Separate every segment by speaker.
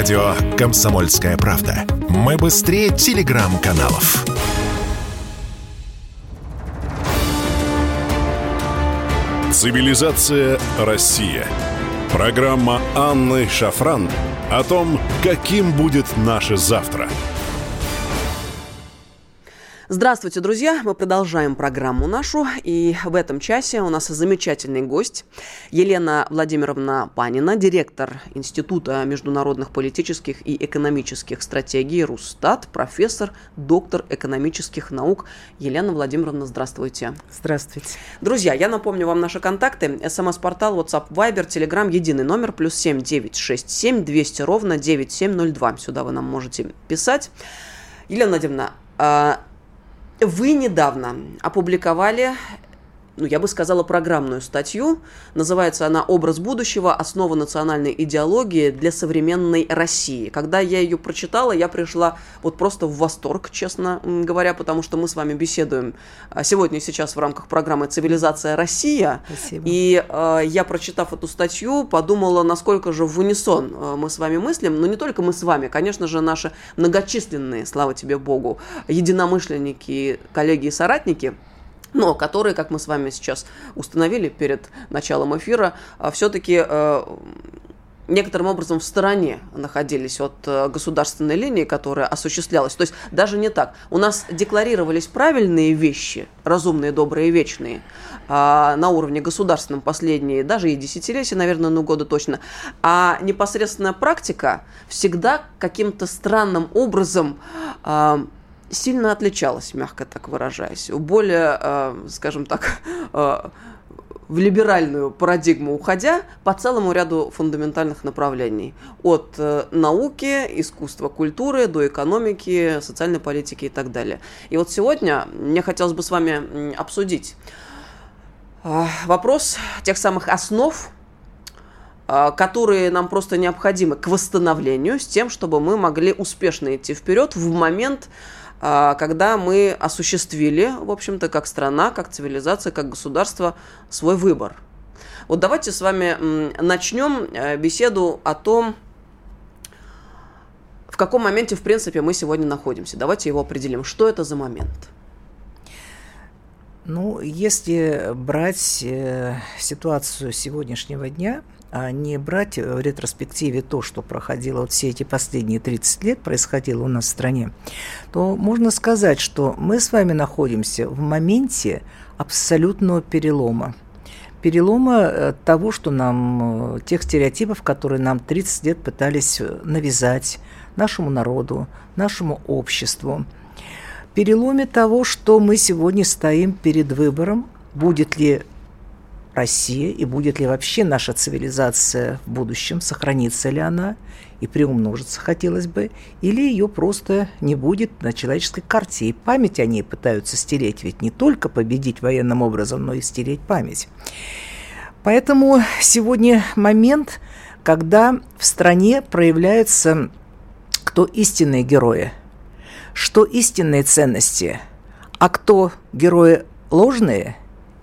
Speaker 1: Радио «Комсомольская правда». Мы быстрее телеграм-каналов. Цивилизация Россия. Программа Анны Шафран о том, каким будет наше завтра –
Speaker 2: Здравствуйте, друзья! Мы продолжаем программу нашу. И в этом часе у нас замечательный гость Елена Владимировна Панина, директор Института международных политических и экономических стратегий РУСТАТ, профессор, доктор экономических наук. Елена Владимировна, здравствуйте.
Speaker 3: Здравствуйте.
Speaker 2: Друзья, я напомню вам наши контакты. СМС-портал, WhatsApp, Viber, Telegram, единый номер, плюс семь девять шесть семь двести ровно девять семь ноль два. Сюда вы нам можете писать. Елена Владимировна, а, вы недавно опубликовали ну, я бы сказала, программную статью. Называется она «Образ будущего. Основа национальной идеологии для современной России». Когда я ее прочитала, я пришла вот просто в восторг, честно говоря, потому что мы с вами беседуем а, сегодня и сейчас в рамках программы «Цивилизация Россия». Спасибо. И э, я, прочитав эту статью, подумала, насколько же в унисон э, мы с вами мыслим. Но не только мы с вами, конечно же, наши многочисленные, слава тебе Богу, единомышленники, коллеги и соратники – но которые, как мы с вами сейчас установили перед началом эфира, а, все-таки э, некоторым образом в стороне находились от э, государственной линии, которая осуществлялась. То есть даже не так. У нас декларировались правильные вещи, разумные, добрые, вечные, а, на уровне государственном последние, даже и десятилетия, наверное, ну года точно. А непосредственная практика всегда каким-то странным образом сильно отличалась, мягко так выражаясь. Более, э, скажем так, э, в либеральную парадигму уходя по целому ряду фундаментальных направлений. От э, науки, искусства, культуры до экономики, социальной политики и так далее. И вот сегодня мне хотелось бы с вами обсудить вопрос тех самых основ, которые нам просто необходимы к восстановлению, с тем, чтобы мы могли успешно идти вперед в момент когда мы осуществили, в общем-то, как страна, как цивилизация, как государство свой выбор. Вот давайте с вами начнем э, беседу о том, в каком моменте, в принципе, мы сегодня находимся. Давайте его определим. Что это за момент?
Speaker 3: Ну, если брать э, ситуацию сегодняшнего дня – а не брать в ретроспективе то, что проходило вот все эти последние 30 лет, происходило у нас в стране, то можно сказать, что мы с вами находимся в моменте абсолютного перелома. Перелома э, того, что нам, э, тех стереотипов, которые нам 30 лет пытались навязать нашему народу, нашему обществу. Переломе того, что мы сегодня стоим перед выбором, будет ли Россия и будет ли вообще наша цивилизация в будущем, сохранится ли она и приумножится, хотелось бы, или ее просто не будет на человеческой карте. И память о ней пытаются стереть, ведь не только победить военным образом, но и стереть память. Поэтому сегодня момент, когда в стране проявляются кто истинные герои, что истинные ценности, а кто герои ложные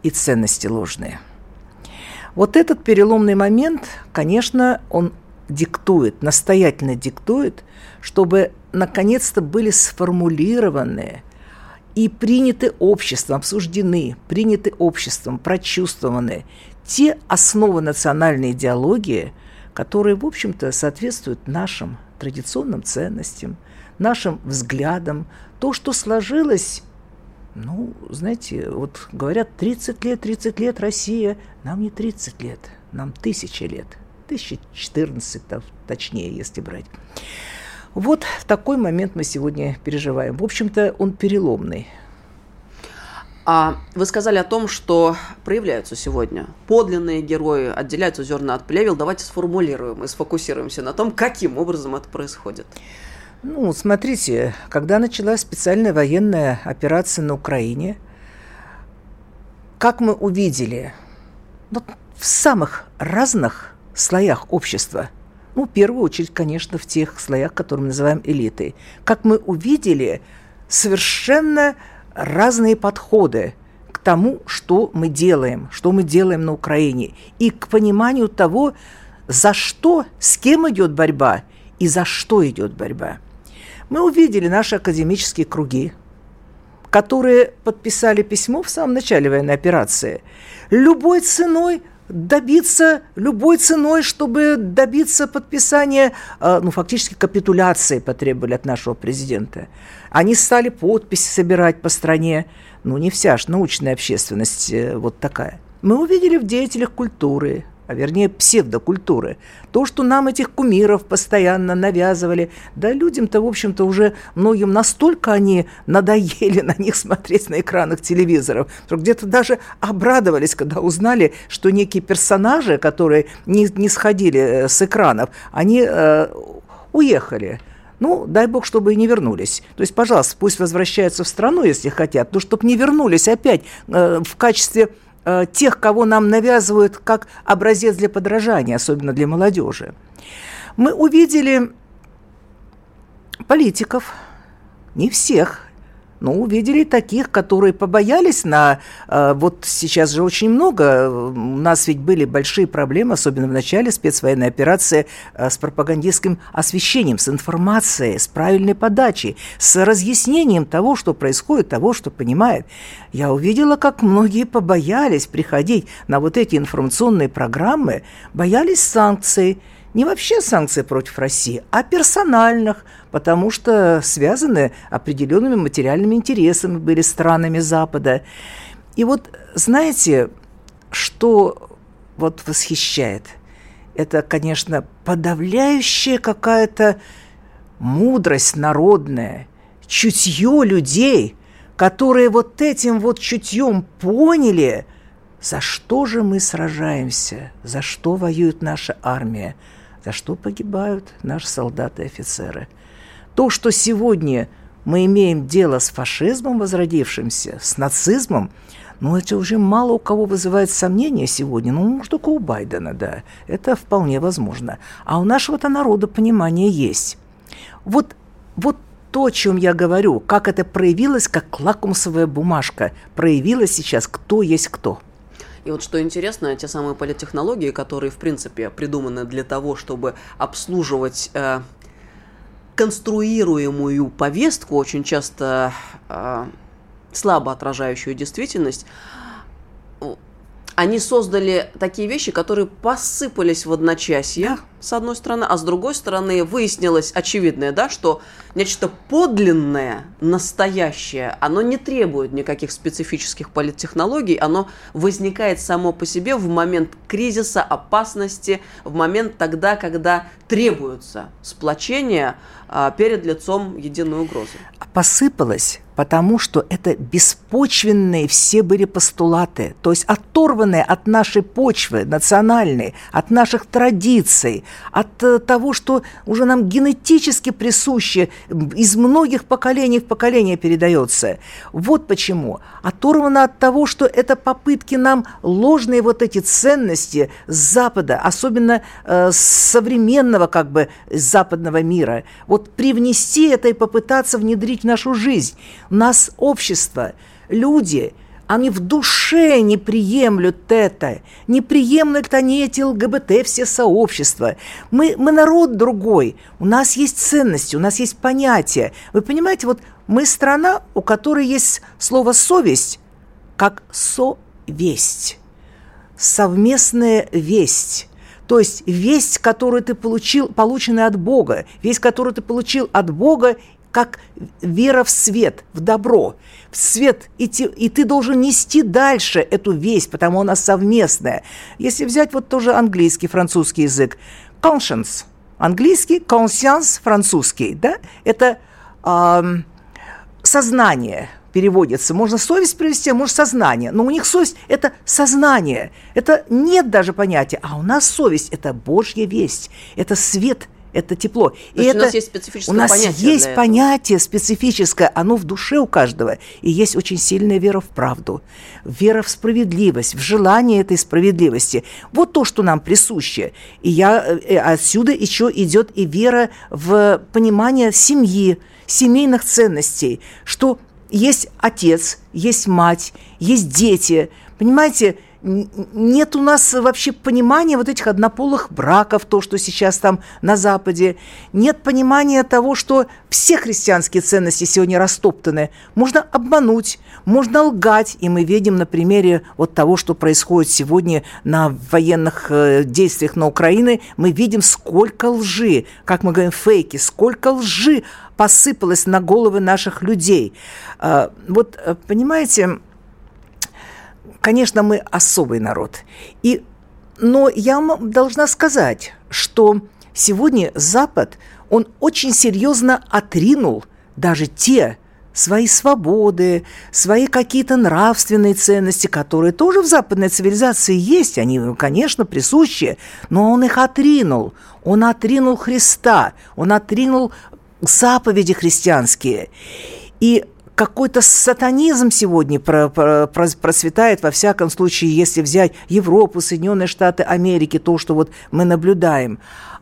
Speaker 3: и ценности ложные – вот этот переломный момент, конечно, он диктует, настоятельно диктует, чтобы наконец-то были сформулированы и приняты обществом, обсуждены, приняты обществом, прочувствованы те основы национальной идеологии, которые, в общем-то, соответствуют нашим традиционным ценностям, нашим взглядам, то, что сложилось ну, знаете, вот говорят 30 лет, 30 лет Россия. Нам не 30 лет, нам тысячи лет. 1014, точнее, если брать. Вот в такой момент мы сегодня переживаем. В общем-то, он переломный.
Speaker 2: А вы сказали о том, что проявляются сегодня подлинные герои, отделяются зерна от плевел. Давайте сформулируем и сфокусируемся на том, каким образом это происходит.
Speaker 3: Ну, смотрите, когда началась специальная военная операция на Украине, как мы увидели, ну, в самых разных слоях общества, ну, в первую очередь, конечно, в тех слоях, которые мы называем элитой, как мы увидели совершенно разные подходы к тому, что мы делаем, что мы делаем на Украине, и к пониманию того, за что, с кем идет борьба – и за что идет борьба. Мы увидели наши академические круги, которые подписали письмо в самом начале военной операции. Любой ценой добиться любой ценой, чтобы добиться подписания, э, ну, фактически капитуляции потребовали от нашего президента. Они стали подписи собирать по стране. Ну, не вся ж научная общественность э, вот такая. Мы увидели в деятелях культуры, а вернее псевдокультуры. То, что нам этих кумиров постоянно навязывали, да людям-то, в общем-то, уже многим настолько они надоели на них смотреть на экранах телевизоров, что где-то даже обрадовались, когда узнали, что некие персонажи, которые не, не сходили э, с экранов, они э, уехали. Ну, дай бог, чтобы и не вернулись. То есть, пожалуйста, пусть возвращаются в страну, если хотят, но чтобы не вернулись опять э, в качестве Э, тех, кого нам навязывают как образец для подражания, особенно для молодежи. Мы увидели политиков, не всех, ну, увидели таких, которые побоялись на... Э, вот сейчас же очень много, у нас ведь были большие проблемы, особенно в начале спецвоенной операции, э, с пропагандистским освещением, с информацией, с правильной подачей, с разъяснением того, что происходит, того, что понимает. Я увидела, как многие побоялись приходить на вот эти информационные программы, боялись санкций, не вообще санкции против России, а персональных, потому что связаны определенными материальными интересами были странами Запада. И вот знаете, что вот восхищает? Это, конечно, подавляющая какая-то мудрость народная, чутье людей, которые вот этим вот чутьем поняли, за что же мы сражаемся, за что воюет наша армия – за что погибают наши солдаты и офицеры. То, что сегодня мы имеем дело с фашизмом возродившимся, с нацизмом, ну, это уже мало у кого вызывает сомнения сегодня. Ну, может, только у Байдена, да. Это вполне возможно. А у нашего-то народа понимание есть. Вот, вот то, о чем я говорю, как это проявилось, как лакмусовая бумажка, проявилось сейчас, кто есть кто –
Speaker 2: и вот что интересно, те самые политтехнологии, которые, в принципе, придуманы для того, чтобы обслуживать э, конструируемую повестку, очень часто э, слабо отражающую действительность, они создали такие вещи, которые посыпались в одночасье, да. С одной стороны, а с другой стороны выяснилось очевидное, да, что нечто подлинное, настоящее, оно не требует никаких специфических политтехнологий, оно возникает само по себе в момент кризиса, опасности, в момент тогда, когда требуется сплочение а, перед лицом единой угрозы.
Speaker 3: Посыпалось потому что это беспочвенные все были постулаты, то есть оторванные от нашей почвы национальной, от наших традиций, от э, того, что уже нам генетически присуще, из многих поколений в поколение передается. Вот почему. Оторвано от того, что это попытки нам ложные вот эти ценности с Запада, особенно э, современного как бы западного мира, вот привнести это и попытаться внедрить в нашу жизнь. Нас общество, люди, они в душе не приемлют это, не приемлют они эти ЛГБТ, все сообщества. Мы, мы народ другой, у нас есть ценности, у нас есть понятия. Вы понимаете, вот мы страна, у которой есть слово «совесть», как «совесть», совместная весть. То есть весть, которую ты получил, полученная от Бога, весть, которую ты получил от Бога как вера в свет, в добро, в свет, и, те, и ты должен нести дальше эту весть, потому она совместная. Если взять вот тоже английский, французский язык, conscience, английский, conscience, французский, да, это э, сознание, переводится. Можно совесть привести, а может сознание. Но у них совесть – это сознание. Это нет даже понятия. А у нас совесть – это Божья весть. Это свет это тепло.
Speaker 2: То и это, у нас есть специфическое
Speaker 3: У нас есть понятие специфическое, оно в душе у каждого. И есть очень сильная вера в правду, вера в справедливость, в желание этой справедливости. Вот то, что нам присуще. И я, э, отсюда еще идет и вера в понимание семьи, семейных ценностей, что есть отец, есть мать, есть дети. Понимаете, нет у нас вообще понимания вот этих однополых браков, то, что сейчас там на Западе. Нет понимания того, что все христианские ценности сегодня растоптаны. Можно обмануть, можно лгать. И мы видим на примере вот того, что происходит сегодня на военных э, действиях на Украине, мы видим, сколько лжи, как мы говорим, фейки, сколько лжи посыпалось на головы наших людей. А, вот, э, понимаете, конечно, мы особый народ. И, но я должна сказать, что сегодня Запад, он очень серьезно отринул даже те свои свободы, свои какие-то нравственные ценности, которые тоже в западной цивилизации есть, они, конечно, присущи, но он их отринул. Он отринул Христа, он отринул заповеди христианские. И какой-то сатанизм сегодня про, про, про, процветает, во всяком случае, если взять Европу, Соединенные Штаты Америки, то, что вот мы наблюдаем.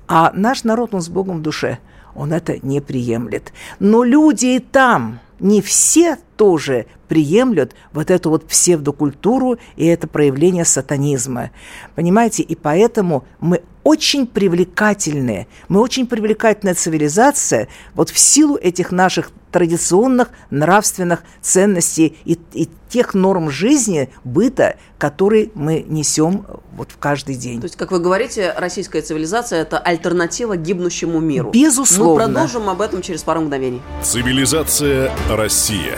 Speaker 3: А наш народ, он с Богом в душе, он это не приемлет. Но люди и там не все тоже приемлют вот эту вот псевдокультуру и это проявление сатанизма. Понимаете? И поэтому мы очень привлекательные, мы очень привлекательная цивилизация вот в силу этих наших традиционных нравственных ценностей и, и тех норм жизни, быта, которые мы несем вот в каждый день.
Speaker 2: То есть, как вы говорите, российская цивилизация – это альтернатива гибнущему миру.
Speaker 3: Безусловно.
Speaker 2: Мы продолжим об этом через пару мгновений.
Speaker 1: Цивилизация Россия.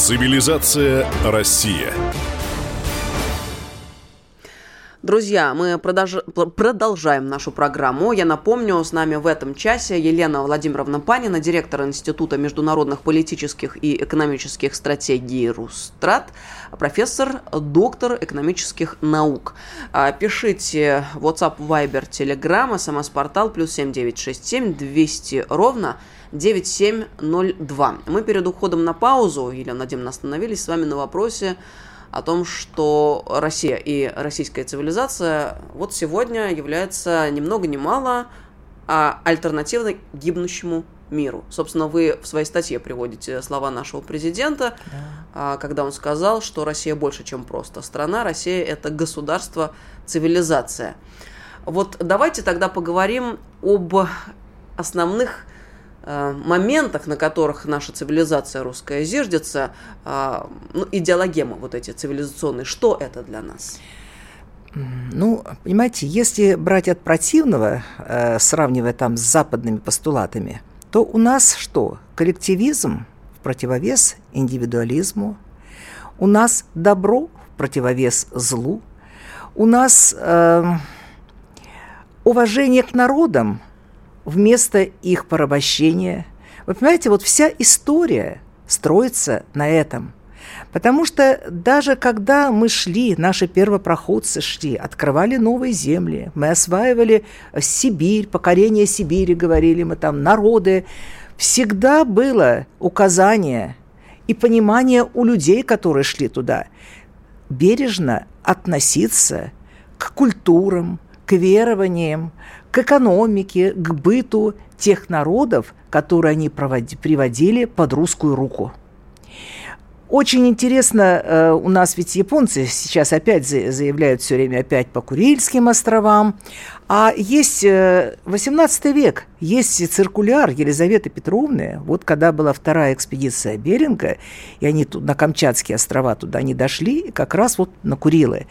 Speaker 1: Цивилизация Россия.
Speaker 2: Друзья, мы продолж... продолжаем нашу программу. Я напомню, с нами в этом часе Елена Владимировна Панина, директор Института международных политических и экономических стратегий Рустрат, профессор, доктор экономических наук. А, пишите WhatsApp, Viber, Telegram, смс-портал плюс 7967 200 ровно 9702. Мы перед уходом на паузу, Елена Владимировна, остановились с вами на вопросе, о том, что Россия и российская цивилизация вот сегодня является ни много ни мало а альтернативой гибнущему миру. Собственно, вы в своей статье приводите слова нашего президента, да. А, когда он сказал, что Россия больше, чем просто страна. Россия – это государство, цивилизация. Вот давайте тогда поговорим об основных моментах, на которых наша цивилизация русская зиждется, э, ну, идеологемы вот эти цивилизационные, что это для нас?
Speaker 3: Ну, понимаете, если брать от противного, э, сравнивая там с западными постулатами, то у нас что? Коллективизм в противовес индивидуализму, у нас добро в противовес злу, у нас э, уважение к народам вместо их порабощения. Вы понимаете, вот вся история строится на этом. Потому что даже когда мы шли, наши первопроходцы шли, открывали новые земли, мы осваивали Сибирь, покорение Сибири, говорили мы там, народы, всегда было указание и понимание у людей, которые шли туда, бережно относиться к культурам, к верованиям, к экономике, к быту тех народов, которые они приводили под русскую руку. Очень интересно, э, у нас ведь японцы сейчас опять заявляют все время опять по Курильским островам, а есть 18 э, век, есть циркуляр Елизаветы Петровны, вот когда была вторая экспедиция Беринга, и они тут на Камчатские острова туда не дошли, как раз вот на Курилы.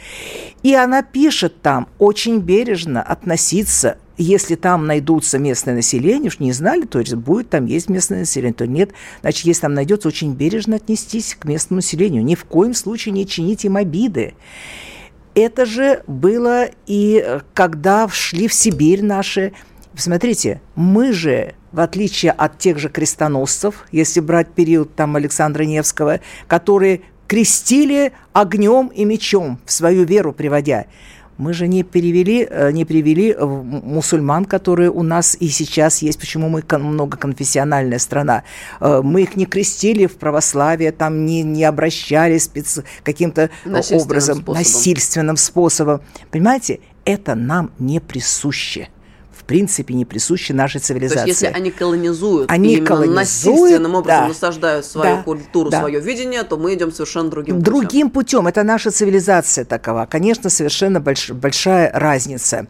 Speaker 3: И она пишет там очень бережно относиться если там найдутся местное население, уж не знали, то есть будет там есть местное население, то нет. Значит, если там найдется, очень бережно отнестись к местному населению. Ни в коем случае не чинить им обиды. Это же было и э, когда шли в Сибирь наши. Смотрите, мы же, в отличие от тех же крестоносцев, если брать период там Александра Невского, которые крестили огнем и мечом в свою веру приводя. Мы же не перевели, э, не привели мусульман, которые у нас и сейчас есть. Почему мы многоконфессиональная страна? Э, мы их не крестили в православие, там не, не обращались спец... каким-то образом, способом. насильственным способом. Понимаете, это нам не присуще принципе не присущи нашей цивилизации. То
Speaker 2: есть, если они колонизуют, они именно колонизуют, насильственным образом да, насаждают свою да, культуру, да. свое видение, то мы идем совершенно другим
Speaker 3: путем. Другим путем. Это наша цивилизация такова. Конечно, совершенно больш, большая разница.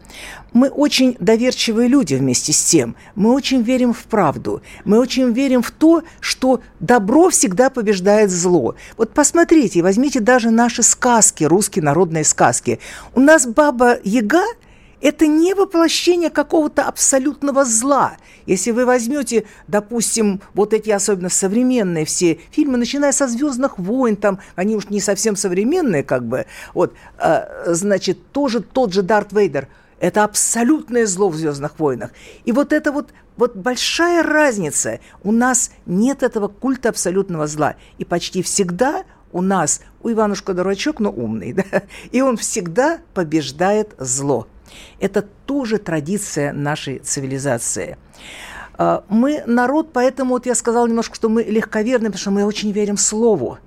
Speaker 3: Мы очень доверчивые люди вместе с тем. Мы очень верим в правду. Мы очень верим в то, что добро всегда побеждает зло. Вот посмотрите, возьмите даже наши сказки, русские народные сказки. У нас баба Яга – это не воплощение какого-то абсолютного зла. Если вы возьмете, допустим, вот эти особенно современные все фильмы, начиная со «Звездных войн», там, они уж не совсем современные, как бы, вот, э, значит, тоже тот же Дарт Вейдер. Это абсолютное зло в «Звездных войнах». И вот это вот, вот большая разница. У нас нет этого культа абсолютного зла. И почти всегда у нас, у Иванушка дурачок, но умный, да, и он всегда побеждает зло. Это тоже традиция нашей цивилизации. А, мы народ, поэтому вот я сказала немножко, что мы легковерны, потому что мы очень верим слову.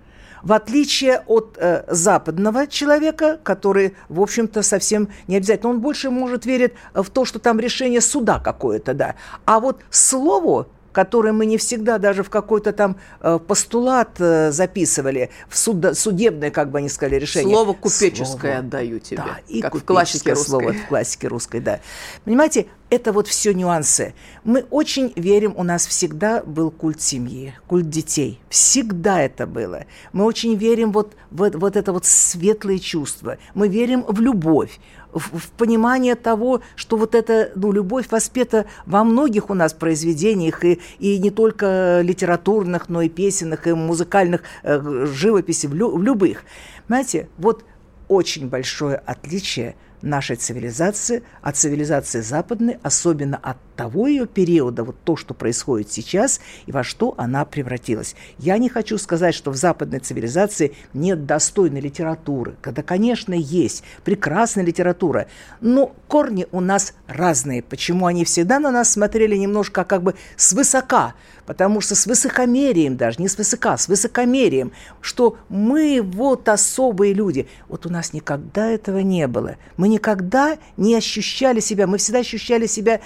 Speaker 3: В отличие от э, западного человека, который, в общем-то, совсем не обязательно, он больше может верить в то, что там решение суда какое-то, да. А вот слову которые мы не всегда даже в какой-то там э, постулат э, записывали, в суд, судебное, как бы они сказали, решение.
Speaker 2: Слово купеческое слово, отдаю тебе,
Speaker 3: да, и как в классике русской. слово в классике русской, да. Понимаете, это вот все нюансы. Мы очень верим, у нас всегда был культ семьи, культ детей. Всегда это было. Мы очень верим вот в вот это вот светлые чувства. Мы верим в любовь в, в понимание того, что вот эта ну, любовь воспета во многих у нас произведениях, и, и не только литературных, но и песенных, и музыкальных, э, живописи, в, лю, в любых. Знаете, вот очень большое отличие – нашей цивилизации, от цивилизации западной, особенно от того ее периода, вот то, что происходит сейчас, и во что она превратилась. Я не хочу сказать, что в западной цивилизации нет достойной литературы, когда, конечно, есть прекрасная литература, но корни у нас разные. Почему они всегда на нас смотрели немножко как бы свысока, потому что с высокомерием даже, не с высока, с высокомерием, что мы вот особые люди. Вот у нас никогда этого не было. Мы никогда не ощущали себя, мы всегда ощущали себя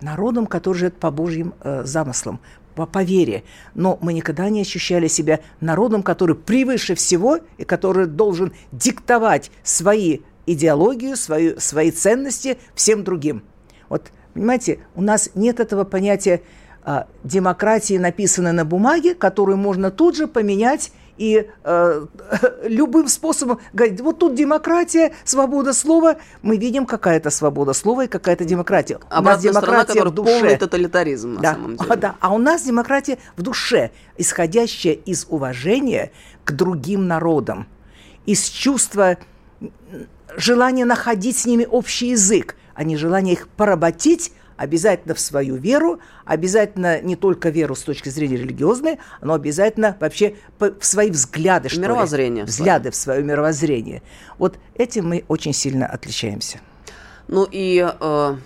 Speaker 3: народом, который живет по Божьим э, замыслам, по, по вере. Но мы никогда не ощущали себя народом, который превыше всего и который должен диктовать свои идеологию, свою, свои ценности всем другим. Вот, понимаете, у нас нет этого понятия а, демократии написаны на бумаге, которую можно тут же поменять и э, любым способом говорить, вот тут демократия, свобода слова, мы видим какая-то свобода слова и какая-то демократия.
Speaker 2: Обратная у нас демократия страна, в душе. полный тоталитаризм на
Speaker 3: да,
Speaker 2: самом деле.
Speaker 3: Да, а у нас демократия в душе, исходящая из уважения к другим народам, из чувства желания находить с ними общий язык, а не желания их поработить, обязательно в свою веру, обязательно не только веру с точки зрения религиозной, но обязательно вообще в свои взгляды,
Speaker 2: что мировоззрение.
Speaker 3: Ли, взгляды в свое мировоззрение. Вот этим мы очень сильно отличаемся.
Speaker 2: Ну и э,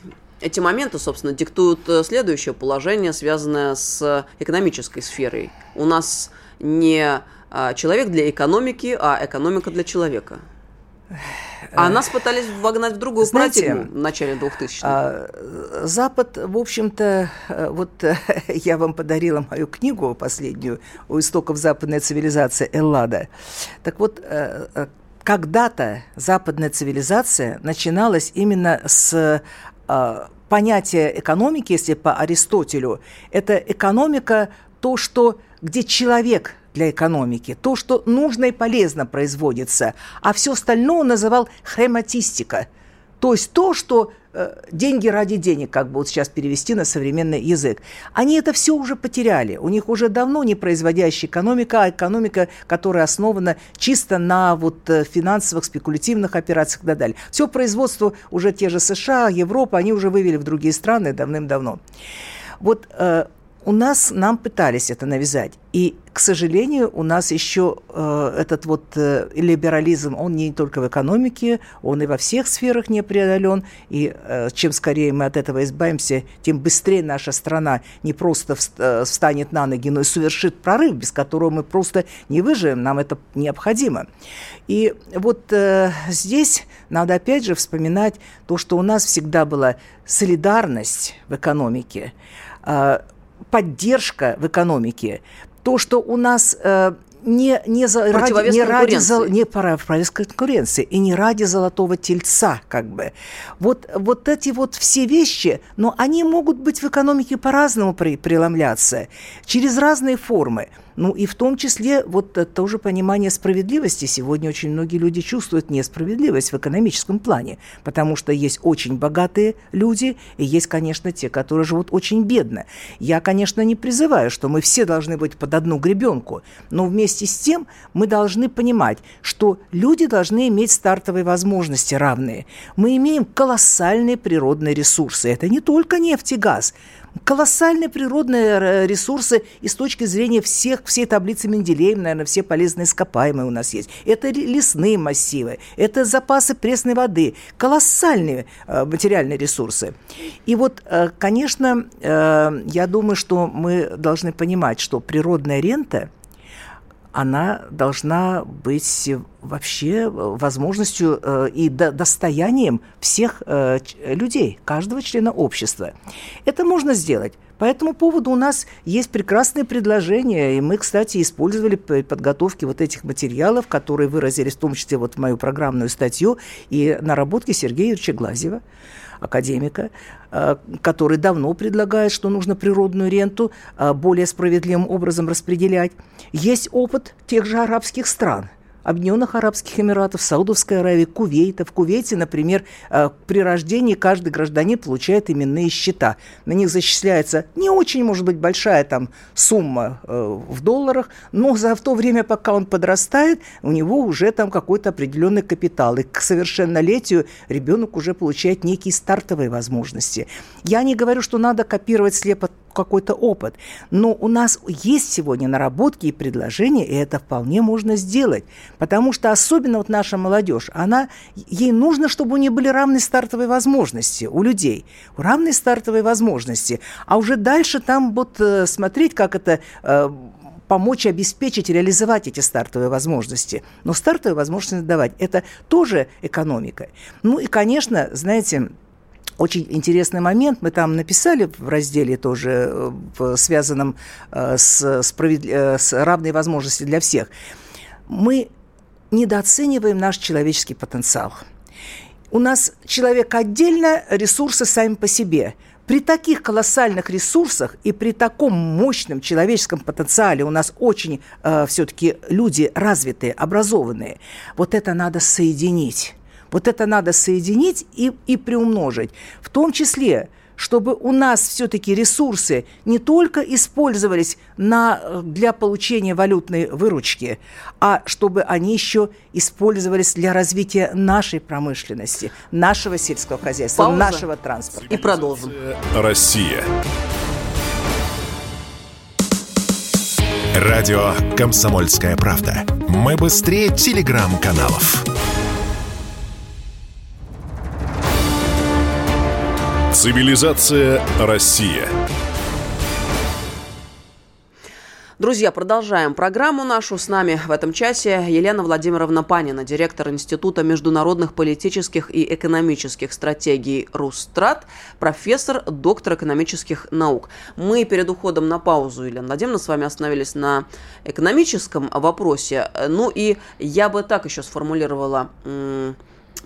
Speaker 2: эти моменты, собственно, диктуют э, следующее положение, связанное с экономической сферой. У нас не э, человек для экономики, а экономика для человека. А нас пытались вогнать в другую Знаете, парадигму в начале 2000-х.
Speaker 3: А, Запад, в общем-то, э, вот я вам подарила мою книгу последнюю «У истоков западной цивилизации» Эллада. Так вот, э, э, когда-то западная цивилизация начиналась именно с понятия экономики, если по Аристотелю, это экономика то, что где человек для экономики, то, что нужно и полезно производится, а все остальное он называл хрематистика, то есть то, что э, деньги ради денег, как бы вот сейчас перевести на современный язык. Они это все уже потеряли. У них уже давно не производящая экономика, а экономика, которая основана чисто на вот э, финансовых, спекулятивных операциях и так далее. Все производство уже те же США, Европа, они уже вывели в другие страны давным-давно. Вот э, у нас, нам пытались это навязать. И, к сожалению, у нас еще э, этот вот э, либерализм, он не только в экономике, он и во всех сферах не преодолен. И э, чем скорее мы от этого избавимся, тем быстрее наша страна не просто э, встанет на ноги, но и совершит прорыв, без которого мы просто не выживем. Нам это необходимо. И вот э, здесь надо опять же вспоминать то, что у нас всегда была солидарность в экономике. Поддержка в экономике, то, что у нас э, не, не, за, ради, не ради зол, не противовес конкуренции и не ради золотого тельца, как бы. Вот, вот эти вот все вещи, но они могут быть в экономике по-разному при, преломляться, через разные формы. Ну и в том числе вот тоже понимание справедливости. Сегодня очень многие люди чувствуют несправедливость в экономическом плане, потому что есть очень богатые люди и есть, конечно, те, которые живут очень бедно. Я, конечно, не призываю, что мы все должны быть под одну гребенку, но вместе с тем мы должны понимать, что люди должны иметь стартовые возможности равные. Мы имеем колоссальные природные ресурсы. Это не только нефть и газ колоссальные природные э, ресурсы и с точки зрения всех, всей таблицы Менделеева, наверное, все полезные ископаемые у нас есть. Это лесные массивы, это запасы пресной воды, колоссальные э, материальные ресурсы. И вот, э, конечно, я думаю, что мы должны понимать, что природная рента – она должна быть вообще возможностью э, и достоянием всех э, людей, каждого члена общества. Это можно сделать. По этому поводу у нас есть прекрасные предложения, и мы, кстати, использовали при подготовке вот этих материалов, которые выразились в том числе вот в мою программную статью и наработки Сергея Юрьевича Глазьева академика, э, который давно предлагает, что нужно природную ренту э, более справедливым образом распределять. Есть опыт тех же арабских стран – Объединенных Арабских Эмиратов, Саудовской Аравии, Кувейта. В Кувейте, например, э, при рождении каждый гражданин получает именные счета. На них зачисляется не очень, может быть, большая там сумма э, в долларах, но за то время, пока он подрастает, у него уже там какой-то определенный капитал. И к совершеннолетию ребенок уже получает некие стартовые возможности. Я не говорю, что надо копировать слепо какой-то опыт. Но у нас есть сегодня наработки и предложения, и это вполне можно сделать. Потому что особенно вот наша молодежь, она, ей нужно, чтобы у нее были равные стартовые возможности у людей. Равные стартовые возможности. А уже дальше там вот э, смотреть, как это э, помочь обеспечить, реализовать эти стартовые возможности. Но стартовые возможности давать – это тоже экономика. Ну и, конечно, знаете, очень интересный момент. Мы там написали в разделе тоже, э, связанном э, с, справед... э, с равной возможности для всех. Мы недооцениваем наш человеческий потенциал. У нас человек отдельно, ресурсы сами по себе. При таких колоссальных ресурсах и при таком мощном человеческом потенциале у нас очень э, все-таки люди развитые, образованные. Вот это надо соединить. Вот это надо соединить и, и приумножить. В том числе чтобы у нас все-таки ресурсы не только использовались на, для получения валютной выручки, а чтобы они еще использовались для развития нашей промышленности, нашего сельского хозяйства, Пауза. нашего транспорта.
Speaker 2: И продолжим.
Speaker 1: Россия.
Speaker 4: Радио «Комсомольская правда». Мы быстрее телеграм-каналов.
Speaker 1: Цивилизация Россия.
Speaker 2: Друзья, продолжаем программу нашу. С нами в этом часе Елена Владимировна Панина, директор Института международных политических и экономических стратегий Рустрат, профессор, доктор экономических наук. Мы перед уходом на паузу, Елена Владимировна, с вами остановились на экономическом вопросе. Ну и я бы так еще сформулировала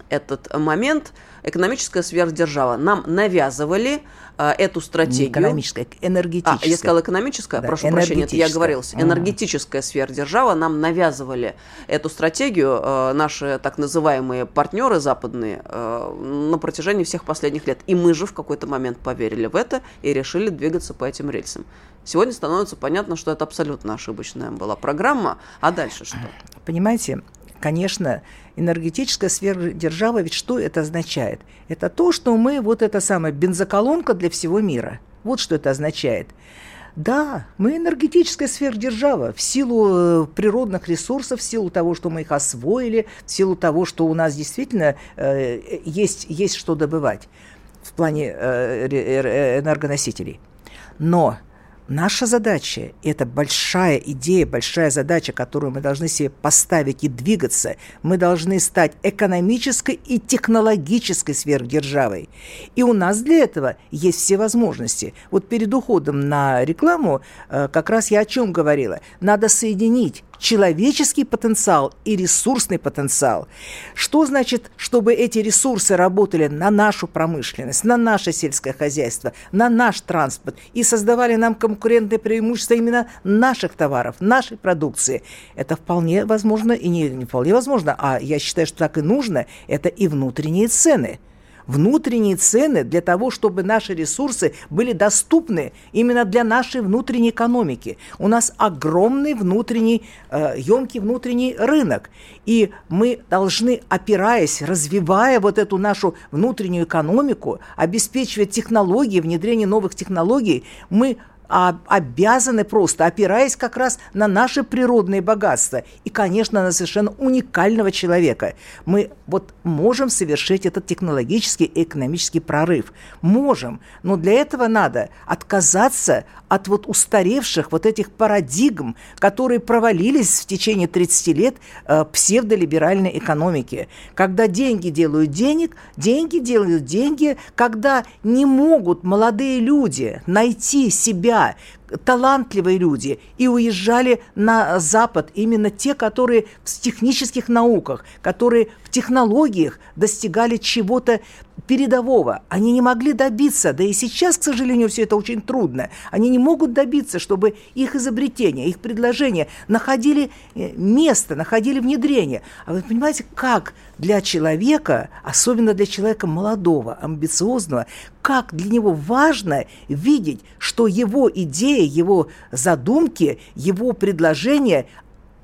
Speaker 2: этот момент – экономическая сверхдержава. Нам навязывали э, эту стратегию. Не
Speaker 3: экономическая, энергетическая.
Speaker 2: А, я сказала экономическая, да, прошу прощения, это я говорилась. Энергетическая сверхдержава. Нам навязывали эту стратегию э, наши так называемые партнеры западные э, на протяжении всех последних лет. И мы же в какой-то момент поверили в это и решили двигаться по этим рельсам. Сегодня становится понятно, что это абсолютно ошибочная была программа. А дальше что?
Speaker 3: Понимаете, конечно, энергетическая сфера державы, ведь что это означает? Это то, что мы вот эта самая бензоколонка для всего мира. Вот что это означает. Да, мы энергетическая сверхдержава в силу э, природных ресурсов, в силу того, что мы их освоили, в силу того, что у нас действительно э, есть, есть что добывать в плане э, э энергоносителей. Но Наша задача, это большая идея, большая задача, которую мы должны себе поставить и двигаться. Мы должны стать экономической и технологической сверхдержавой. И у нас для этого есть все возможности. Вот перед уходом на рекламу э, как раз я о чем говорила. Надо соединить человеческий потенциал и ресурсный потенциал. Что значит, чтобы эти ресурсы работали на нашу промышленность, на наше сельское хозяйство, на наш транспорт и создавали нам конкурентные преимущества именно наших товаров, нашей продукции? Это вполне возможно и не, не вполне возможно, а я считаю, что так и нужно, это и внутренние цены – внутренние цены для того, чтобы наши ресурсы были доступны именно для нашей внутренней экономики. У нас огромный внутренний, э, емкий внутренний рынок. И мы должны, опираясь, развивая вот эту нашу внутреннюю экономику, обеспечивать технологии, внедрение новых технологий, мы а обязаны просто, опираясь как раз на наши природные богатства и, конечно, на совершенно уникального человека. Мы вот можем совершить этот технологический и экономический прорыв. Можем, но для этого надо отказаться от вот устаревших вот этих парадигм, которые провалились в течение 30 лет э, псевдолиберальной экономики. Когда деньги делают денег, деньги делают деньги, когда не могут молодые люди найти себя, got талантливые люди и уезжали на Запад именно те, которые в технических науках, которые в технологиях достигали чего-то передового. Они не могли добиться, да и сейчас, к сожалению, все это очень трудно. Они не могут добиться, чтобы их изобретения, их предложения находили э, место, находили внедрение. А вы понимаете, как для человека, особенно для человека молодого, амбициозного, как для него важно видеть, что его идеи, его задумки, его предложения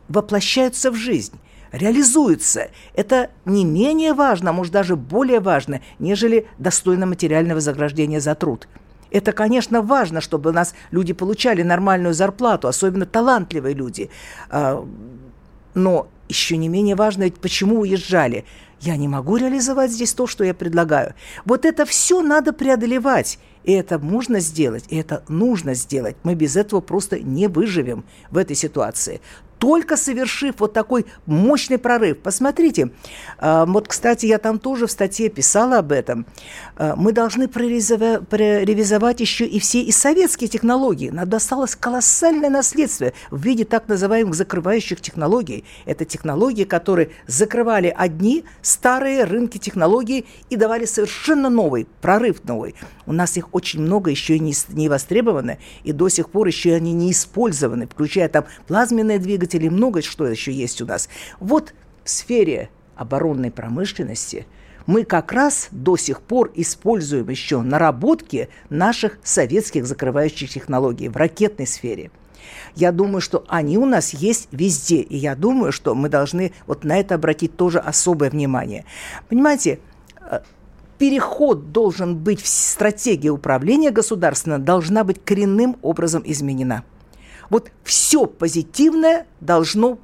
Speaker 3: воплощаются в жизнь реализуются. Это не менее важно, а может даже более важно, нежели достойно материального заграждения за труд. Это, конечно, важно, чтобы у нас люди получали нормальную зарплату, особенно талантливые люди. А, но еще не менее важно, почему уезжали. Я не могу реализовать здесь то, что я предлагаю. Вот это все надо преодолевать. И это можно сделать, и это нужно сделать. Мы без этого просто не выживем в этой ситуации только совершив вот такой мощный прорыв. Посмотрите, а, вот, кстати, я там тоже в статье писала об этом. А, мы должны проревизовать еще и все и советские технологии. Нам досталось колоссальное наследство в виде так называемых закрывающих технологий. Это технологии, которые закрывали одни старые рынки технологий и давали совершенно новый, прорыв новый. У нас их очень много еще и не, не востребовано, и до сих пор еще они не использованы, включая там плазменные двигатели, двигателей, много что еще есть у нас. Вот в сфере оборонной промышленности мы как раз до сих пор используем еще наработки наших советских закрывающих технологий в ракетной сфере. Я думаю, что они у нас есть везде, и я думаю, что мы должны вот на это обратить тоже особое внимание. Понимаете, э, переход должен быть в стратегии управления государственного должна быть коренным образом изменена. Вот все позитивное должно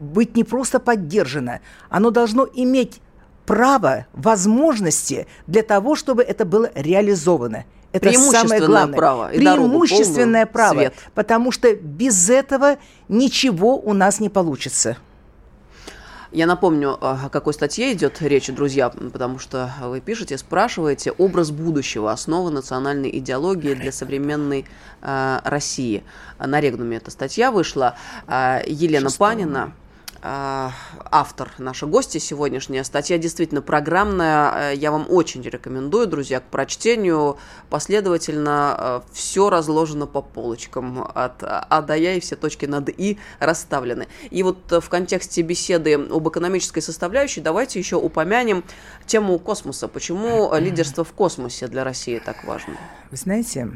Speaker 3: быть не просто поддержано, оно должно иметь право, возможности для того, чтобы это было реализовано. Это самое главное.
Speaker 2: право.
Speaker 3: И Преимущественное право. Свет. Потому что без этого ничего у нас не получится.
Speaker 2: Я напомню, о какой статье идет речь, друзья, потому что вы пишете, спрашиваете «Образ будущего. Основа национальной идеологии для современной э, России». На Регнуме эта статья вышла. Э, Елена Шестого. Панина а, автор, наша гостья сегодняшняя. Статья действительно программная. Э, я вам очень рекомендую, друзья, к прочтению. Последовательно э, все разложено по полочкам. От А до Я и все точки над И расставлены. И вот в контексте беседы об экономической составляющей давайте еще упомянем тему космоса. Почему лидерство в космосе для России так важно?
Speaker 3: Вы знаете,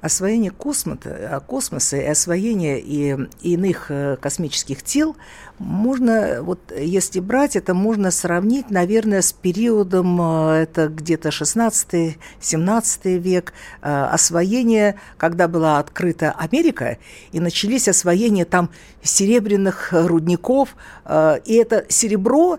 Speaker 3: освоение космоса, космоса и освоение и иных э, космических тел можно, вот если брать, это можно сравнить, наверное, с периодом, э, это где-то 16-17 век, э, освоение, когда была открыта Америка, и начались освоения там серебряных рудников, и это серебро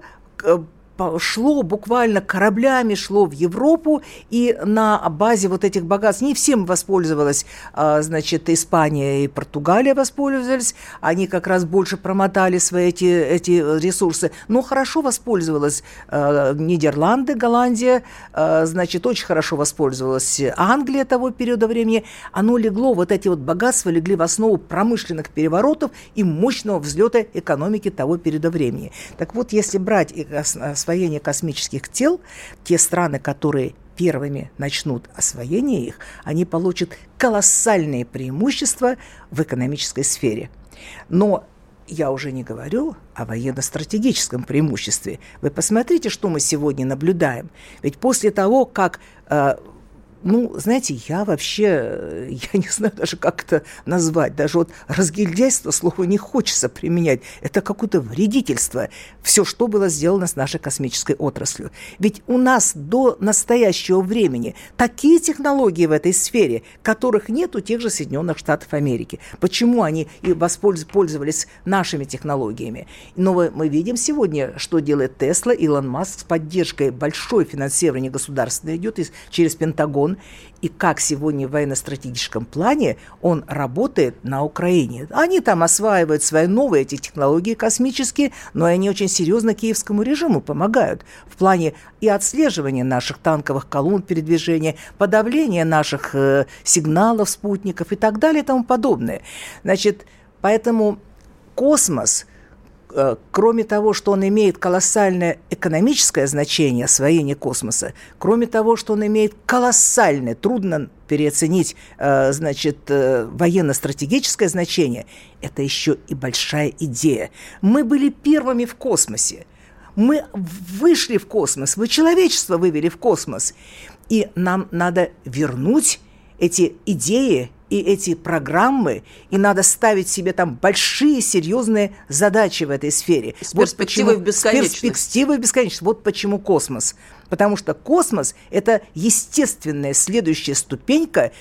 Speaker 3: шло буквально кораблями, шло в Европу, и на базе вот этих богатств не всем воспользовалась, а, значит, Испания и Португалия воспользовались, они как раз больше промотали свои эти, эти ресурсы, но хорошо воспользовалась а, Нидерланды, Голландия, а, значит, очень хорошо воспользовалась Англия того периода времени, оно легло, вот эти вот богатства легли в основу промышленных переворотов и мощного взлета экономики того периода времени. Так вот, если брать освоения космических тел, те страны, которые первыми начнут освоение их, они получат колоссальные преимущества в экономической сфере. Но я уже не говорю о военно-стратегическом преимуществе. Вы посмотрите, что мы сегодня наблюдаем. Ведь после того, как э, ну, знаете, я вообще, э, я не знаю даже, как это назвать. Даже вот разгильдяйство слова не хочется применять. Это какое-то вредительство. Все, что было сделано с нашей космической отраслью. Ведь у нас до настоящего времени такие технологии в этой сфере, которых нет у тех же Соединенных Штатов Америки. Почему они и воспользовались нашими технологиями? Но мы видим сегодня, что делает Тесла, Илон Маск с поддержкой большой финансирования государственной идет через Пентагон и как сегодня в военно-стратегическом плане он работает на Украине. Они там осваивают свои новые эти технологии космические, но они очень серьезно киевскому режиму помогают в плане и отслеживания наших танковых колонн передвижения, подавления наших э, сигналов спутников и так далее и тому подобное. Значит, поэтому космос – кроме того, что он имеет колоссальное экономическое значение освоения космоса, кроме того, что он имеет колоссальное, трудно переоценить, э, значит, э, военно-стратегическое значение, это еще и большая идея. Мы были первыми в космосе. Мы вышли в космос, вы человечество вывели в космос. И нам надо вернуть эти идеи и эти программы, и надо ставить себе там большие серьезные задачи в этой сфере.
Speaker 2: С вот перспективой почему, в бесконечность.
Speaker 3: С перспективой в бесконечность. Вот почему космос. Потому что космос – это естественная следующая ступенька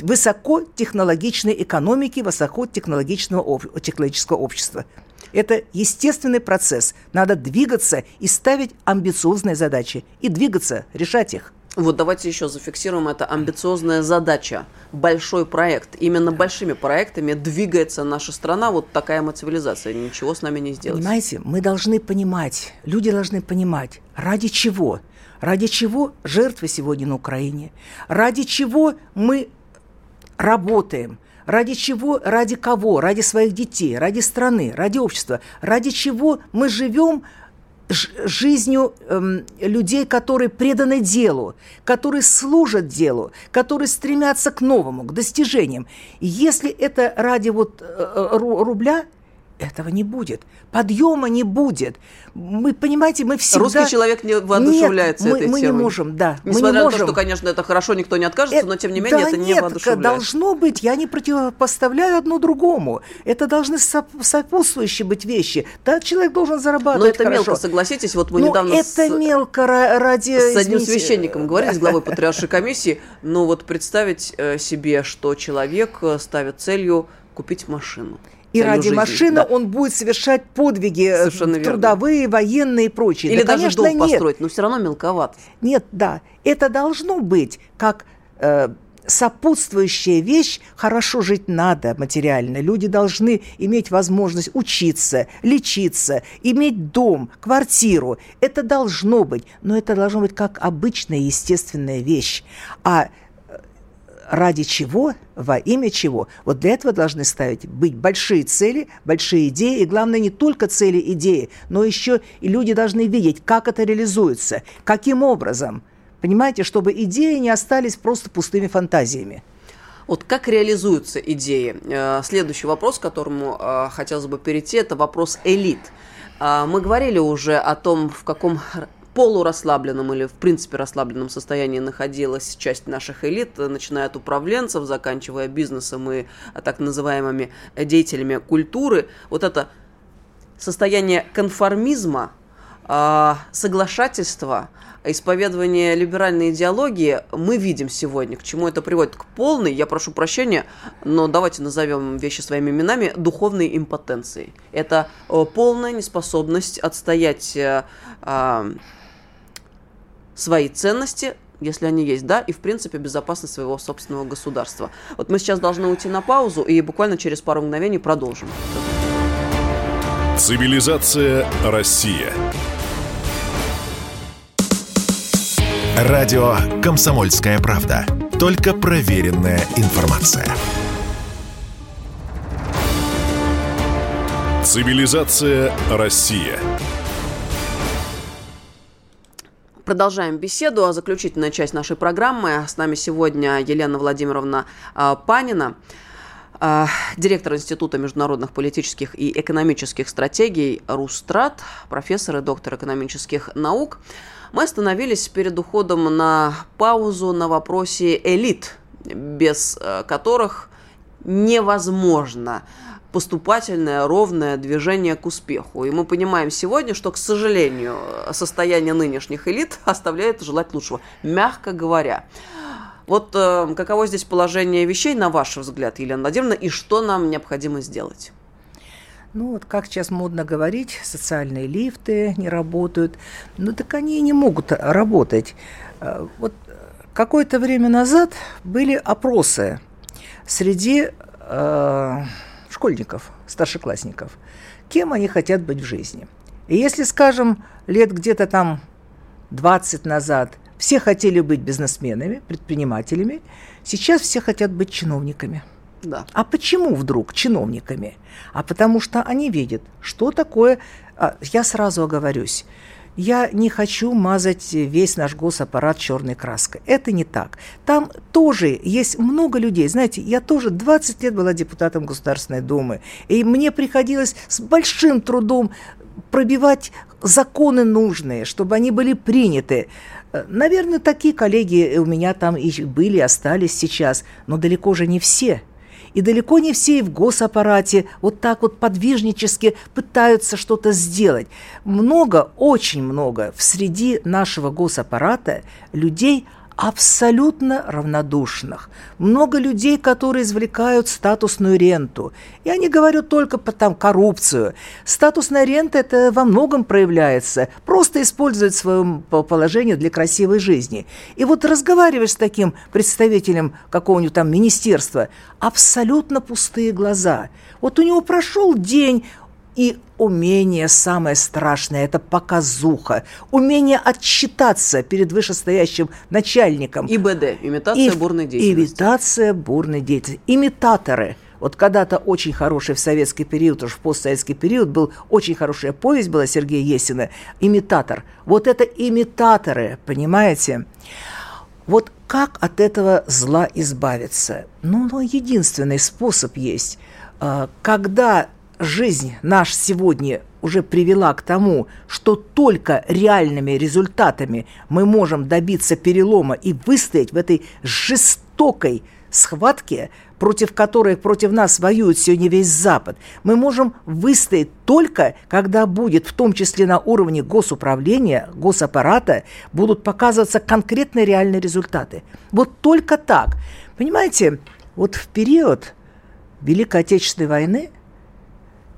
Speaker 3: высокотехнологичной экономики, высокотехнологичного технологического общества. Это естественный процесс. Надо двигаться и ставить амбициозные задачи. И двигаться, решать их.
Speaker 2: Вот давайте еще зафиксируем. Это амбициозная задача, большой проект. Именно большими проектами двигается наша страна, вот такая мы цивилизация, ничего с нами не сделать.
Speaker 3: Понимаете, мы должны понимать, люди должны понимать, ради чего, ради чего жертвы сегодня на Украине, ради чего мы работаем, ради чего, ради кого, ради своих детей, ради страны, ради общества, ради чего мы живем жизнью эм, людей, которые преданы делу, которые служат делу, которые стремятся к новому, к достижениям. Если это ради вот э, э рубля, этого не будет. Подъема не будет. Мы, понимаете, мы всегда...
Speaker 2: Русский человек не воодушевляется
Speaker 3: нет,
Speaker 2: этой
Speaker 3: мы, мы
Speaker 2: темой.
Speaker 3: не можем, да.
Speaker 2: Несмотря
Speaker 3: мы не
Speaker 2: на
Speaker 3: можем.
Speaker 2: то, что, конечно, это хорошо, никто не откажется, это, но тем не менее
Speaker 3: да
Speaker 2: это
Speaker 3: нет,
Speaker 2: не воодушевляет.
Speaker 3: должно быть, я не противопоставляю одно другому. Это должны сопутствующие быть вещи. Да, человек должен зарабатывать
Speaker 2: Но это
Speaker 3: хорошо.
Speaker 2: мелко, согласитесь. Вот мы
Speaker 3: ну,
Speaker 2: недавно
Speaker 3: это
Speaker 2: с...
Speaker 3: мелко ради...
Speaker 2: С одним извините. священником говорили, с главой патриаршей комиссии. Ну вот представить э, себе, что человек э, ставит целью купить машину
Speaker 3: и ради жизни. машины да. он будет совершать подвиги э, Совершенно трудовые, верно. военные и прочие.
Speaker 2: Или да, даже конечно, дом нет. построить, но все равно мелковат.
Speaker 3: Нет, да. Это должно быть как э, сопутствующая вещь. Хорошо жить надо материально. Люди должны иметь возможность учиться, лечиться, иметь дом, квартиру. Это должно быть. Но это должно быть как обычная естественная вещь. А ради чего, во имя чего. Вот для этого должны ставить быть большие цели, большие идеи, и главное не только цели, идеи, но еще и люди должны видеть, как это реализуется, каким образом. Понимаете, чтобы идеи не остались просто пустыми фантазиями.
Speaker 2: Вот как реализуются идеи? Э, следующий вопрос, к которому э, хотелось бы перейти, это вопрос элит. Э, мы говорили уже о том, в каком полурасслабленном или, в принципе, расслабленном состоянии находилась часть наших элит, начиная от управленцев, заканчивая бизнесом и так называемыми деятелями культуры. Вот это состояние конформизма, а, соглашательства, исповедование либеральной идеологии мы видим сегодня. К чему это приводит? К полной, я прошу прощения, но давайте назовем вещи своими именами, духовной импотенции. Это э, полная неспособность отстоять э, а, свои ценности, если они есть, да, и, в принципе, безопасность своего собственного государства. Вот мы сейчас должны уйти на паузу и буквально через пару мгновений продолжим.
Speaker 1: Цивилизация Россия.
Speaker 4: Радио «Комсомольская правда». Только проверенная информация.
Speaker 1: Цивилизация Россия.
Speaker 2: Продолжаем беседу, а заключительная часть нашей программы. С нами сегодня Елена Владимировна а, Панина, а, директор Института международных политических и экономических стратегий Рустрат, профессор и доктор экономических наук. Мы остановились перед уходом на паузу на вопросе элит, без э, которых невозможно поступательное, ровное движение к успеху. И мы понимаем сегодня, что, к сожалению, состояние нынешних элит оставляет желать лучшего, мягко говоря. Вот э, каково здесь положение вещей, на ваш взгляд, Елена Владимировна, и что нам необходимо сделать?
Speaker 3: Ну вот как сейчас модно говорить, социальные лифты не работают. Ну так они и не могут работать. Э, вот какое-то время назад были опросы среди э, школьников, старшеклассников, кем они хотят быть в жизни. И если, скажем, лет где-то там 20 назад все хотели быть бизнесменами, предпринимателями, сейчас все хотят быть чиновниками –
Speaker 2: да.
Speaker 3: А почему вдруг чиновниками? А потому что они видят, что такое... А, я сразу оговорюсь. Я не хочу мазать весь наш госаппарат черной краской. Это не так. Там тоже есть много людей. Знаете, я тоже 20 лет была депутатом Государственной Думы. И мне приходилось с большим трудом пробивать законы нужные, чтобы они были приняты. Наверное, такие коллеги у меня там и были, остались сейчас, но далеко же не все – и далеко не все и в госаппарате вот так вот подвижнически пытаются что-то сделать. Много, очень много в среди нашего госаппарата людей – абсолютно равнодушных. Много людей, которые извлекают статусную ренту. Я не говорю только по там коррупцию. Статусная рента это во многом проявляется. Просто используют свое положение для красивой жизни. И вот разговариваешь с таким представителем какого-нибудь там министерства, абсолютно пустые глаза. Вот у него прошел день, и умение самое страшное – это показуха. Умение отчитаться перед вышестоящим начальником.
Speaker 2: ИБД – имитация и, бурной деятельности.
Speaker 3: Имитация бурной деятельности. Имитаторы – вот когда-то очень хороший в советский период, уж в постсоветский период, был очень хорошая повесть была Сергея Есина «Имитатор». Вот это имитаторы, понимаете? Вот как от этого зла избавиться? Ну, ну единственный способ есть. А, когда жизнь наш сегодня уже привела к тому, что только реальными результатами мы можем добиться перелома и выстоять в этой жестокой схватке, против которой против нас воюет сегодня весь Запад, мы можем выстоять только, когда будет, в том числе на уровне госуправления, госаппарата, будут показываться конкретные реальные результаты. Вот только так. Понимаете, вот в период Великой Отечественной войны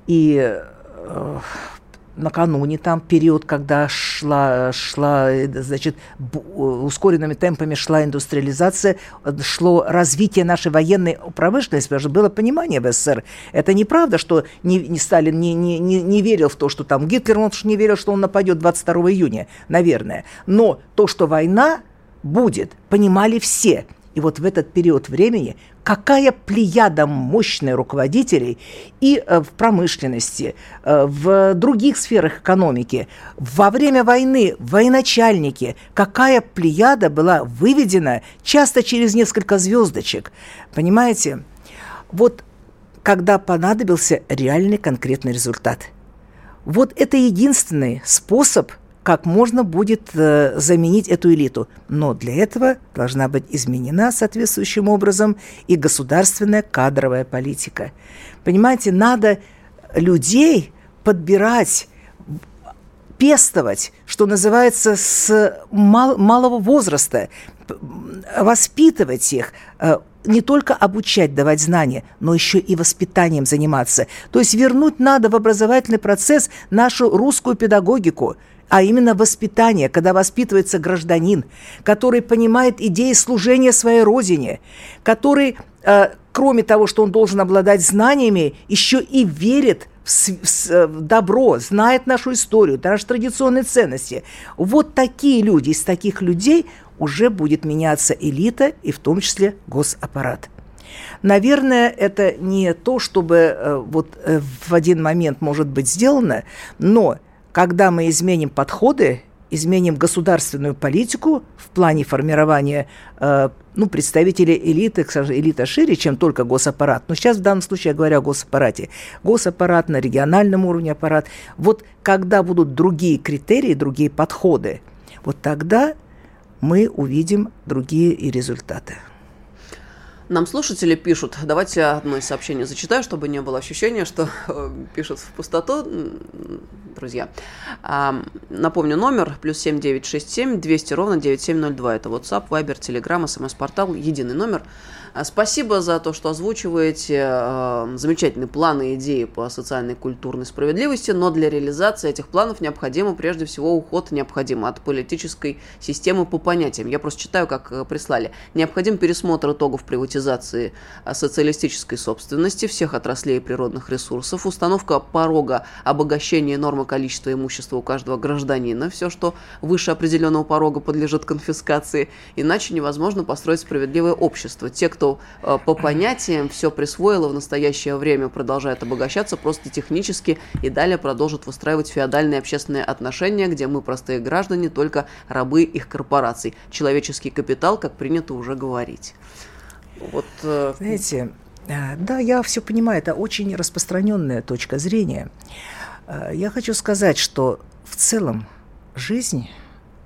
Speaker 3: и э, накануне там период, когда шла, шла значит, ускоренными темпами шла индустриализация, шло развитие нашей военной промышленности, потому что было понимание в СССР. Это неправда, что не, не Сталин не, не, не, не верил в то, что там Гитлер, он не верил, что он нападет 22 июня, наверное. Но то, что война будет, понимали все – и вот в этот период времени какая плеяда мощных руководителей и э, в промышленности, э, в других сферах экономики, во время войны военачальники, какая плеяда была выведена часто через несколько звездочек. Понимаете? Вот когда понадобился реальный конкретный результат. Вот это единственный способ – как можно будет э, заменить эту элиту. Но для этого должна быть изменена соответствующим образом и государственная кадровая политика. Понимаете, надо людей подбирать пестовать, что называется, с мал- малого возраста, воспитывать их, э, не только обучать, давать знания, но еще и воспитанием заниматься. То есть вернуть надо в образовательный процесс нашу русскую педагогику, а именно воспитание, когда воспитывается гражданин, который понимает идеи служения своей родине, который, э, кроме того, что он должен обладать знаниями, еще и верит в, э, в добро, знает нашу историю, наши традиционные ценности. Вот такие люди, из таких людей уже будет меняться элита и в том числе госаппарат. Наверное, это не то, чтобы э, вот э, в один момент может быть сделано, но когда мы изменим подходы, изменим государственную политику в плане формирования э, ну, представителей элиты, элита шире, чем только госаппарат. Но сейчас в данном случае я говорю о госаппарате. Госаппарат на региональном уровне аппарат. Вот когда будут другие критерии, другие подходы, вот тогда мы увидим другие и результаты.
Speaker 2: Нам слушатели пишут, давайте одно из сообщений зачитаю, чтобы не было ощущения, что э, пишут в пустоту, друзья. А, напомню, номер плюс 7967 200 ровно 9702. Это WhatsApp, Viber, Telegram, смс-портал, единый номер. А, спасибо за то, что озвучиваете э, замечательные планы и идеи по социальной и культурной справедливости, но для реализации этих планов необходимо прежде всего уход необходимо от политической системы по понятиям. Я просто читаю, как э, прислали. Необходим пересмотр итогов приватизации э, социалистической собственности всех отраслей природных ресурсов, установка порога обогащения нормы количества имущества у каждого гражданина, все, что выше определенного порога подлежит конфискации, иначе невозможно построить справедливое общество. Те, кто э, по понятиям все присвоило в настоящее время, продолжает обогащаться просто технически и далее продолжит выстраивать феодальные общественные отношения, где мы, простые граждане, только рабы их корпораций. Человеческий капитал, как принято уже говорить.
Speaker 3: Вот, э, Знаете, э, да, я все понимаю, это очень распространенная точка зрения. Я хочу сказать, что в целом жизнь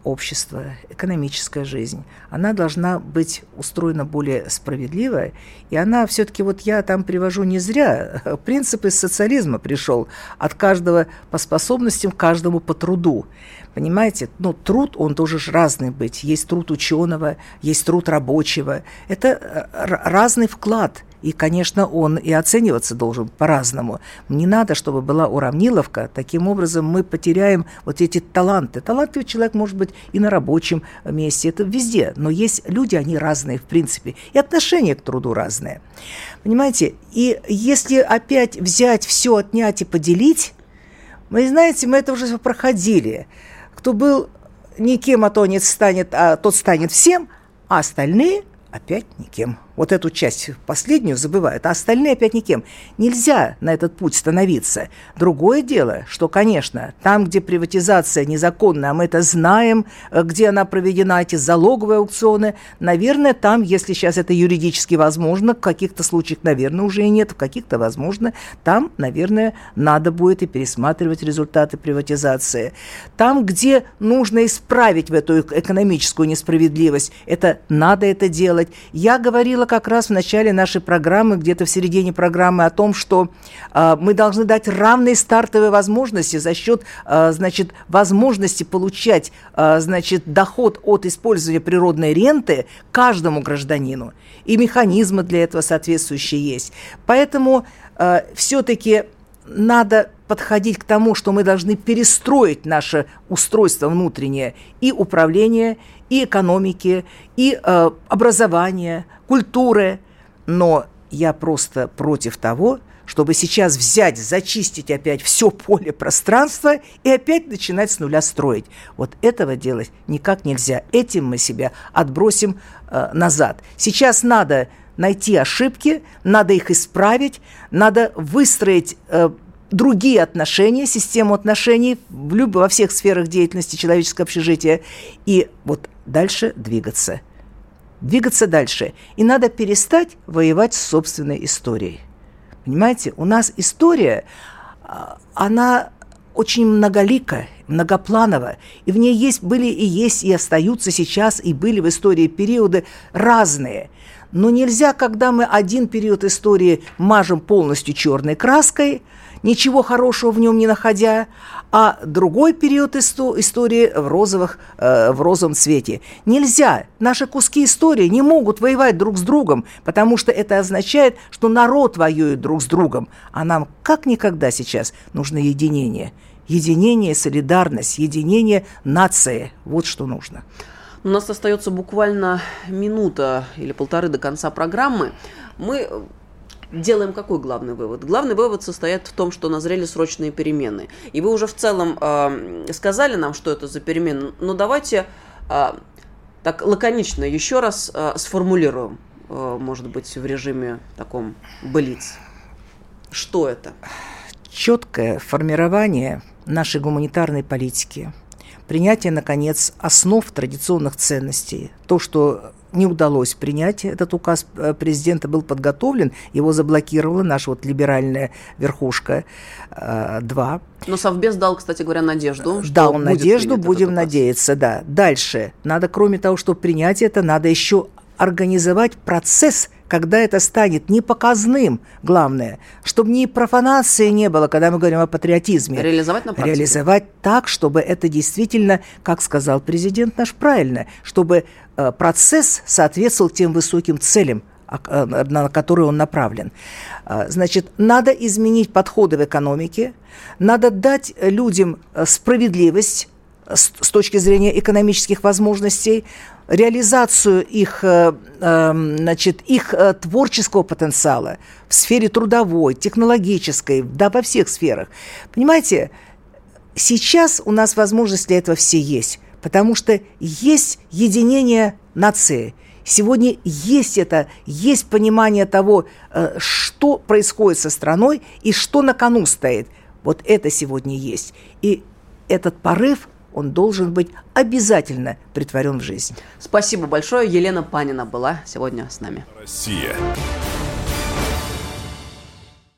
Speaker 3: общество, экономическая жизнь, она должна быть устроена более справедливо, и она все-таки, вот я там привожу не зря, принцип из социализма пришел, от каждого по способностям, каждому по труду. Понимаете, ну, труд, он тоже разный быть. Есть труд ученого, есть труд рабочего. Это э, разный вклад. И, конечно, он и оцениваться должен по-разному. Не надо, чтобы была уравниловка. Таким образом, мы потеряем вот эти таланты. Талантливый человек может быть и на рабочем месте, это везде. Но есть люди, они разные, в принципе. И отношение к труду разное. Понимаете? И если опять взять все, отнять и поделить, вы знаете, мы это уже проходили. Кто был никем, а то не станет, а тот станет всем, а остальные опять никем вот эту часть последнюю забывают, а остальные опять никем. Нельзя на этот путь становиться. Другое дело, что, конечно, там, где приватизация незаконная, а мы это знаем, э, где она проведена, эти залоговые аукционы, наверное, там, если сейчас это юридически возможно, в каких-то случаях, наверное, уже и нет, в каких-то возможно, там, наверное, надо будет и пересматривать результаты приватизации. Там, где нужно исправить в эту экономическую несправедливость, это надо это делать. Я говорила говорила как раз в начале нашей программы, где-то в середине программы, о том, что э, мы должны дать равные стартовые возможности за счет, э, значит, возможности получать, э, значит, доход от использования природной ренты каждому гражданину. И механизмы для этого соответствующие есть. Поэтому э, все-таки надо подходить к тому, что мы должны перестроить наше устройство внутреннее и управление, и экономики, и э, образования, культуры. Но я просто против того, чтобы сейчас взять, зачистить опять все поле пространства и опять начинать с нуля строить. Вот этого делать никак нельзя. Этим мы себя отбросим э, назад. Сейчас надо найти ошибки, надо их исправить, надо выстроить э, другие отношения, систему отношений в люб... во всех сферах деятельности человеческого общежития. И вот дальше двигаться. Двигаться дальше. И надо перестать воевать с собственной историей. Понимаете, у нас история, а, она очень многолика, многопланово, и в ней есть, были и есть, и остаются сейчас, и были в истории периоды разные. Но нельзя, когда мы один период истории мажем полностью черной краской, ничего хорошего в нем не находя, а другой период истории в, розовых, э, в розовом цвете. Нельзя. Наши куски истории не могут воевать друг с другом, потому что это означает, что народ воюет друг с другом. А нам как никогда сейчас нужно единение. Единение, солидарность, единение нации. Вот что нужно.
Speaker 2: У нас остается буквально минута или полторы до конца программы. Мы делаем какой главный вывод? Главный вывод состоит в том, что назрели срочные перемены. И вы уже в целом э, сказали нам, что это за перемены, но давайте э, так лаконично еще раз э, сформулируем, э, может быть, в режиме таком блиц. Что это?
Speaker 3: Четкое формирование нашей гуманитарной политики, принятие, наконец, основ традиционных ценностей, то, что не удалось принять этот указ э, президента, был подготовлен, его заблокировала наша вот либеральная верхушка э, 2.
Speaker 2: Но Совбез дал, кстати говоря, надежду.
Speaker 3: Дал надежду, будем надеяться, да. Дальше, надо, кроме того, чтобы принять это, надо еще организовать процесс, когда это станет не показным, главное, чтобы ни профанации не было, когда мы говорим о патриотизме.
Speaker 2: Реализовать на практике.
Speaker 3: Реализовать так, чтобы это действительно, как сказал президент наш правильно, чтобы э, процесс соответствовал тем высоким целям, э, на который он направлен. Э, значит, надо изменить подходы в экономике, надо дать людям справедливость, с точки зрения экономических возможностей, реализацию их, э, эм, значит, их э, творческого потенциала в сфере трудовой, технологической, да, во всех сферах. Понимаете, сейчас у нас возможность для этого все есть, потому что есть единение нации. Сегодня есть это, есть понимание того, э, что происходит со страной и что на кону стоит. Вот это сегодня есть. И этот порыв – он должен быть обязательно притворен в жизнь.
Speaker 2: Спасибо большое. Елена Панина была сегодня с нами.
Speaker 1: Россия.